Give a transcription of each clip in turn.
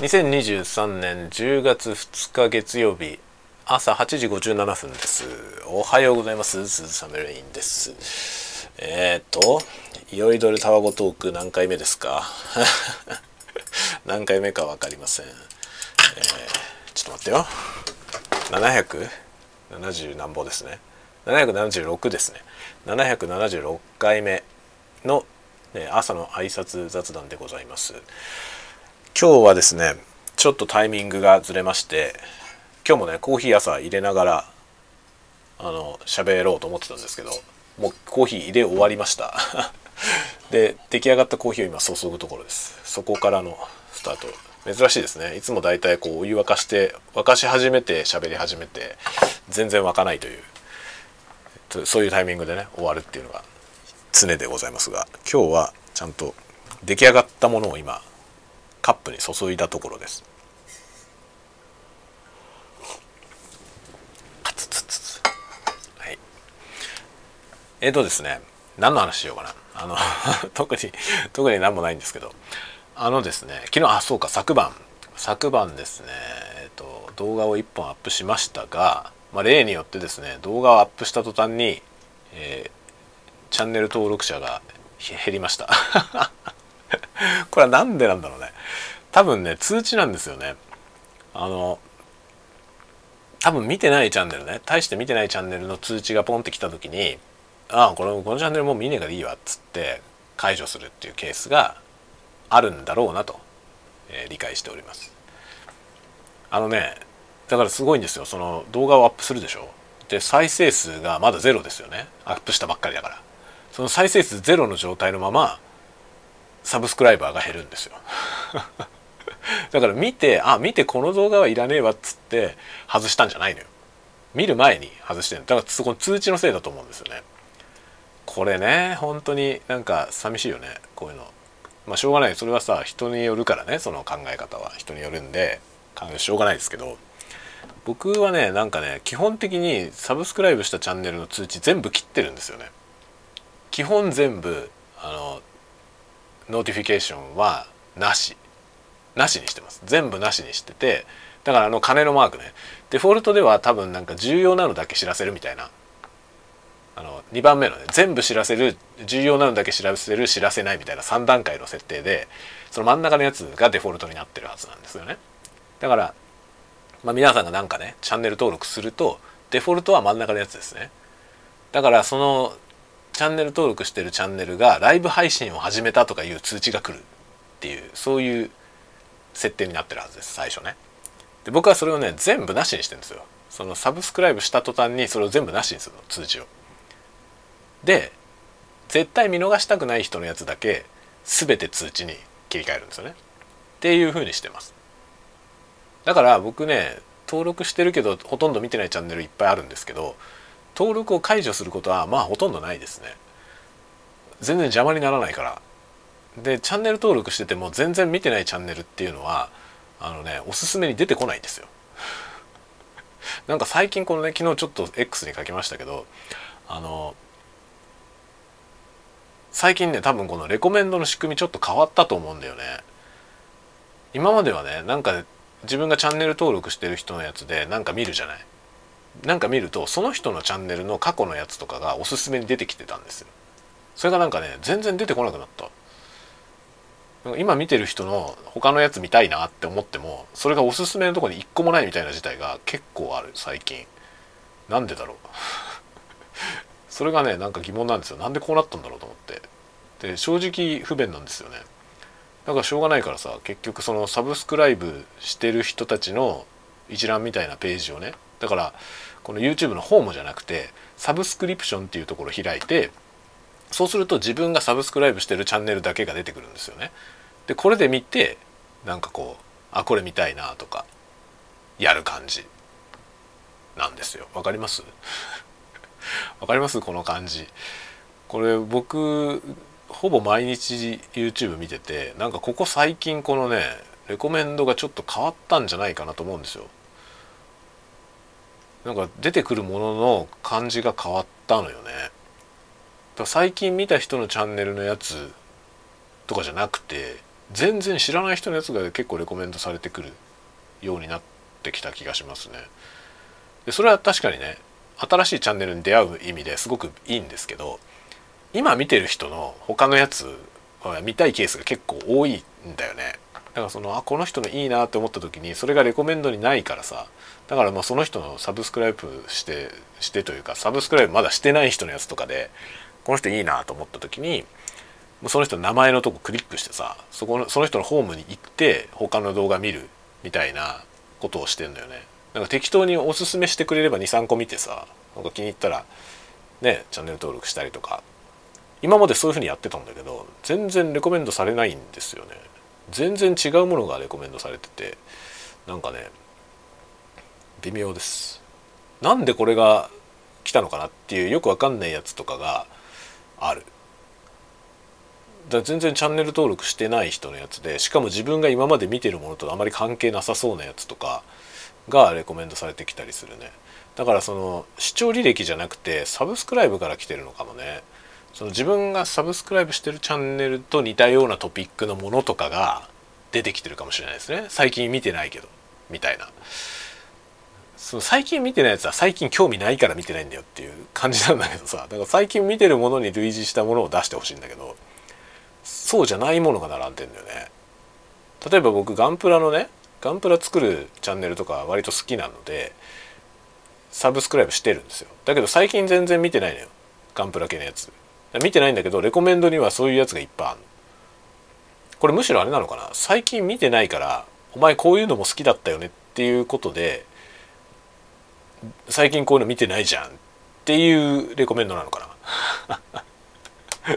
2023年10月2日月曜日朝8時57分です。おはようございます。鈴雨レインです。えっ、ー、と酔いどれタワゴトーク何回目ですか？何回目か分かりません、えー、ちょっと待ってよ。770何本ですね。776ですね。776回目の、ね、朝の挨拶雑談でございます。今日はですねちょっとタイミングがずれまして今日もねコーヒー朝入れながらあの喋ろうと思ってたんですけどもうコーヒー入れ終わりました。で出来上がったコーヒーを今注ぐところです。そこからのスタート。珍しいですね。いつもだいたいこうお湯沸かして沸かし始めて喋り始めて全然沸かないというそういうタイミングでね終わるっていうのが常でございますが今日はちゃんと出来上がったものを今カップに注いだところです。はい。えーとですね何の話しようかな。あの 特に特に何もないんですけど。あのですね昨日あそうか昨晩。昨晩ですねえっ、ー、と動画を1本アップしましたが、まあ、例によってですね動画をアップした途端に、えー、チャンネル登録者が減りました。これは何でなんだろうね。多分ね通知なんですよね。あの多分見てないチャンネルね。大して見てないチャンネルの通知がポンってきた時にああこのこのチャンネルもう見ねえからいいわっつって解除するっていうケースがあるんだろうなと、えー、理解しております。あのねだからすごいんですよ。その動画をアップするでしょ。で再生数がまだゼロですよね。アップしたばっかりだから。その再生数ゼロの状態のままサブスクライバーが減るんですよ。だから見てあ見てこの動画はいらねえわっつって外したんじゃないのよ。見る前に外してるだからそこ通知のせいだと思うんですよね。これね本当になんか寂しいよね。こういうの。まあしょうがない。それはさ人によるからね。その考え方は。人によるんでしょうがないですけど。僕はねなんかね基本的に subscribe したチャンネルの通知全部切ってるんですよね。基本全部あの notification はなし。なしにしてます。全部なしにしててだからあの鐘のマークね。デフォルトでは多分なんか重要なのだけ知らせるみたいな。あの2番目のね全部知らせる重要なのだけ知らせる知らせないみたいな3段階の設定でその真ん中のやつがデフォルトになってるはずなんですよね。だから、まあ、皆さんがなんかねチャンネル登録するとデフォルトは真ん中のやつですね。だからそのチャンネル登録してるチャンネルがライブ配信を始めたとかいう通知が来るっていうそういう設定になってるはずです最初ね。で僕はそれをね全部なしにしてるんですよ。そのサブスクライブした途端にそれを全部なしにするの通知を。で絶対見逃したくない人のやつだけ全て通知に切り替えるんですよね。っていう風にしてます。だから僕ね登録してるけどほとんど見てないチャンネルいっぱいあるんですけど登録を解除することはまあほとんどないですね。全然邪魔にならないから。でチャンネル登録してても全然見てないチャンネルっていうのはあのねおすすめに出てこないんですよ。なんか最近このね昨日ちょっと X に書きましたけどあの最近ね多分このレコメンドの仕組みちょっと変わったと思うんだよね。今まではねなんか自分がチャンネル登録してる人のやつでなんか見るじゃない。なんか見るとその人のチャンネルの過去のやつとかがおすすめに出てきてたんですよ。それがなんかね全然出てこなくなった。今見てる人の他のやつ見たいなって思ってもそれがおすすめのとこに一個もないみたいな事態が結構ある最近。なんでだろう。それがねなんか疑問なんですよ。なんでこうなったんだろうと思って。で正直不便なんですよね。だからしょうがないからさ結局そのサブスクライブしてる人たちの一覧みたいなページをねだからこの YouTube のホームじゃなくてサブスクリプションっていうところを開いてそうすると自分がサブスクライブしてるチャンネルだけが出てくるんですよね。でこれで見てなんかこうあこれ見たいなとかやる感じなんですよ。わかります？わかります？この感じ。これ僕ほぼ毎日 YouTube 見ててなんかここ最近このねレコメンドがちょっと変わったんじゃないかなと思うんですよ。なんか出てくるものの感じが変わったのよね。最近見た人のチャンネルのやつとかじゃなくて全然知らない人のやつが結構レコメンドされてくるようになってきた気がしますねでそれは確かにね新しいチャンネルに出会う意味ですごくいいんですけど今見てる人の他のやつは見たいケースが結構多いんだよねだかそのあこの人のいいなって思った時にそれがレコメンドにないからさだからまあその人のサブスクライブしてしてというかサブスクライブまだしてない人のやつとかでこの人いいなと思った時にその人の名前のとこクリックしてさそこのその人のホームに行って他の動画見るみたいなことをしてんだよね。なんか適当におすすめしてくれれば23個見てさなんか気に入ったらねチャンネル登録したりとか。今までそういうふうにやってたんだけど全然レコメンドされないんですよね。全然違うものがレコメンドされててなんかね微妙です。なんでこれが来たのかなっていうよくわかんないやつとかがある。だ全然チャンネル登録してない人のやつでしかも自分が今まで見てるものとあまり関係なさそうなやつとかがレコメンドされてきたりするね。だからその視聴履歴じゃなくてサブスクライブから来てるのかもね。その自分がサブスクライブしてるチャンネルと似たようなトピックのものとかが出てきてるかもしれないですね。最近見てないけど。みたいな。その最近見てないやつは最近興味ないから見てないんだよっていう感じなんだけどさ。だから最近見てるものに類似したものを出してほしいんだけどそうじゃないものが並んでんだよね。例えば僕ガンプラのねガンプラ作るチャンネルとか割と好きなのでサブスクライブしてるんですよ。だけど最近全然見てないのよ。ガンプラ系のやつ。見てないんだけどレコメンドにはそういうやつがいっぱいあるこれむしろあれなのかな？最近見てないからお前こういうのも好きだったよねっていうことで最近こういうの見てないじゃん。っていうレコメンドなのかな？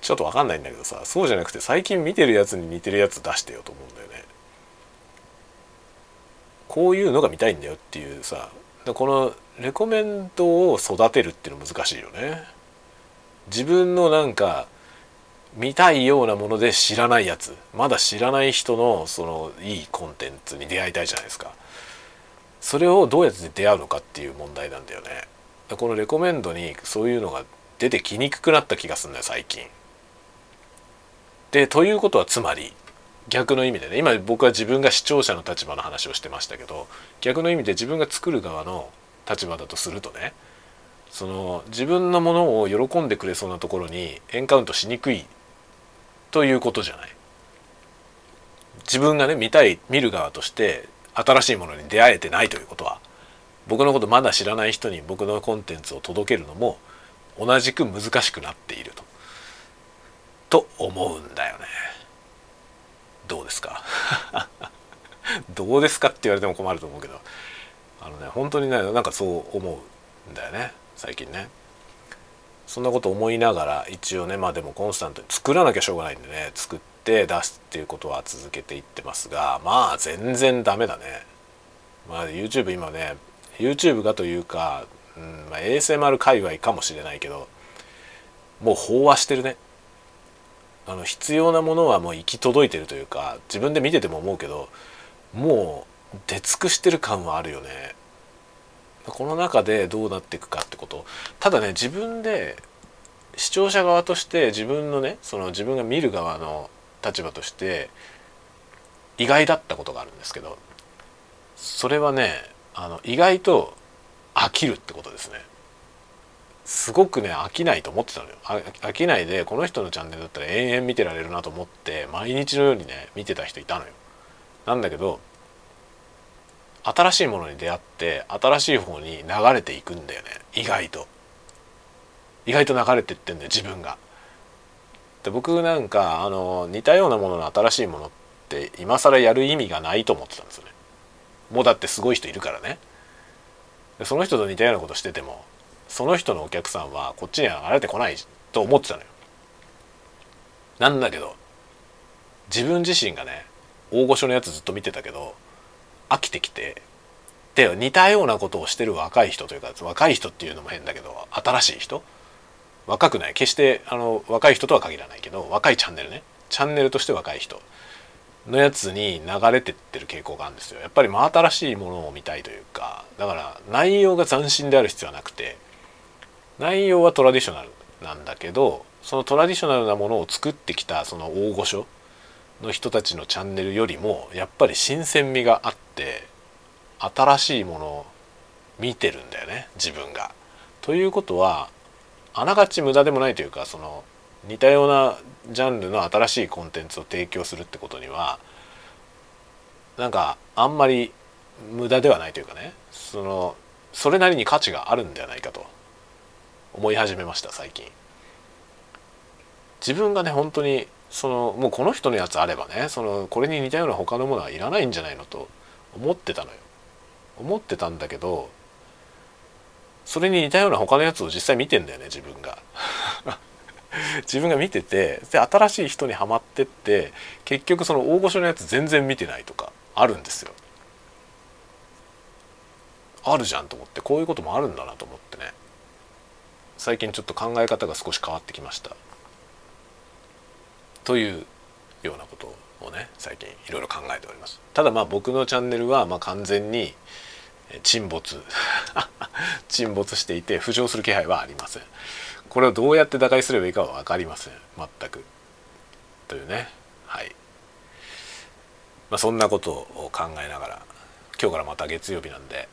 ちょっと分かんないんだけどさそうじゃなくて最近見てるやつに似てるやつ出してよと思うんだよね。こういうのが見たいんだよっていうさこのレコメンドを育てるっていうの難しいよね。自分のなんか見たいようなもので知らないやつまだ知らない人のそのいいコンテンツに出会いたいじゃないですか。それをどうやって出会うのかっていう問題なんだよね。このレコメンドにそういうのが出てきにくくなった気がするんだよ最近。でということはつまり逆の意味でね今僕は自分が視聴者の立場の話をしてましたけど逆の意味で自分が作る側の立場だとするとねその自分のものを喜んでくれそうなところにエンカウントしにくいということじゃない。自分がね見たい見る側として新しいものに出会えてないということは僕のことまだ知らない人に僕のコンテンツを届けるのも同じく難しくなっていると。と思うんだよね。どうですか？どうですかって言われても困ると思うけど。あのね本当にねなんかそう思うんだよね。最近ね。そんなこと思いながら一応ねまあでもコンスタントに作らなきゃしょうがないんでね作って出すっていうことは続けていってますがまあ全然ダメだね。まあ YouTube 今ね YouTube がというか、うんまあ、ASMR 界隈かもしれないけどもう飽和してるね。あの必要なものはもう行き届いてるというか自分で見てても思うけどもう出尽くしてる感はあるよね。この中でどうなっていくかってこと。ただね自分で視聴者側として自分のねその自分が見る側の立場として意外だったことがあるんですけどそれはねあの意外と飽きるってことですね。すごくね飽きないと思ってたのよ。飽きないでこの人のチャンネルだったら延々見てられるなと思って毎日のようにね見てた人いたのよ。なんだけど新しいものに出会って新しい方に流れていくんだよね。意外と。意外と流れてってんだよ自分が。で僕なんかあの似たようなものの新しいものって今更やる意味がないと思ってたんですよね。もうだってすごい人いるからね。でその人と似たようなことしててもその人のお客さんはこっちには流れてこないと思ってたのよ。なんだけど自分自身がね大御所のやつずっと見てたけど飽きてきてで似たようなことをしてる若い人というか若い人っていうのも変だけど新しい人？若くない。決してあの若い人とは限らないけど若いチャンネルね。チャンネルとして若い人のやつに流れてってる傾向があるんですよ。やっぱり真新しいものを見たいというかだから内容が斬新である必要はなくて内容はトラディショナルなんだけどそのトラディショナルなものを作ってきたその大御所の人たちのチャンネルよりもやっぱり新鮮味があって新しいものを見てるんだよね自分が。ということはあながち無駄でもないというかその似たようなジャンルの新しいコンテンツを提供するってことにはなんかあんまり無駄ではないというかねそのそれなりに価値があるんではないかと思い始めました最近。自分がね本当にそのもうこの人のやつあればねそのこれに似たような他のものはいらないんじゃないのと思ってたのよ。思ってたんだけどそれに似たような他のやつを実際見てんだよね自分が。自分が見ててで新しい人にはまってって結局その大御所のやつ全然見てないとかあるんですよ。あるじゃんと思ってこういうこともあるんだなと思ってね。最近ちょっと考え方が少し変わってきましたというようなことをね最近いろいろ考えております。ただまあ僕のチャンネルはま完全に沈没 沈没していて浮上する気配はありません。これをどうやって打開すればいいかは分かりません。全く。というね。はい。まあそんなことを考えながら今日からまた月曜日なんで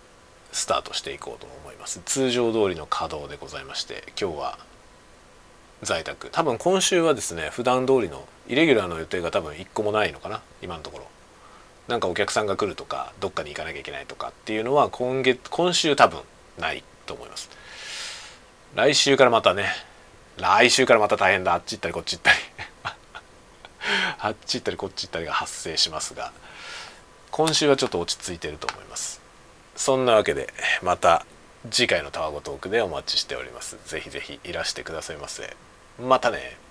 スタートしていこうと思います。通常通りの稼働でございまして今日は在宅。多分今週はですね普段通りのイレギュラーの予定が多分1個もないのかな今のところ。なんかお客さんが来るとかどっかに行かなきゃいけないとかっていうのは今月今週多分ないと思います。来週からまたね来週からまた大変だ。あっち行ったりこっち行ったり。あっち行ったりこっち行ったりが発生しますが今週はちょっと落ち着いてると思います。そんなわけでまた次回のタワゴトークでお待ちしております。ぜひぜひいらしてくださいませ。またね。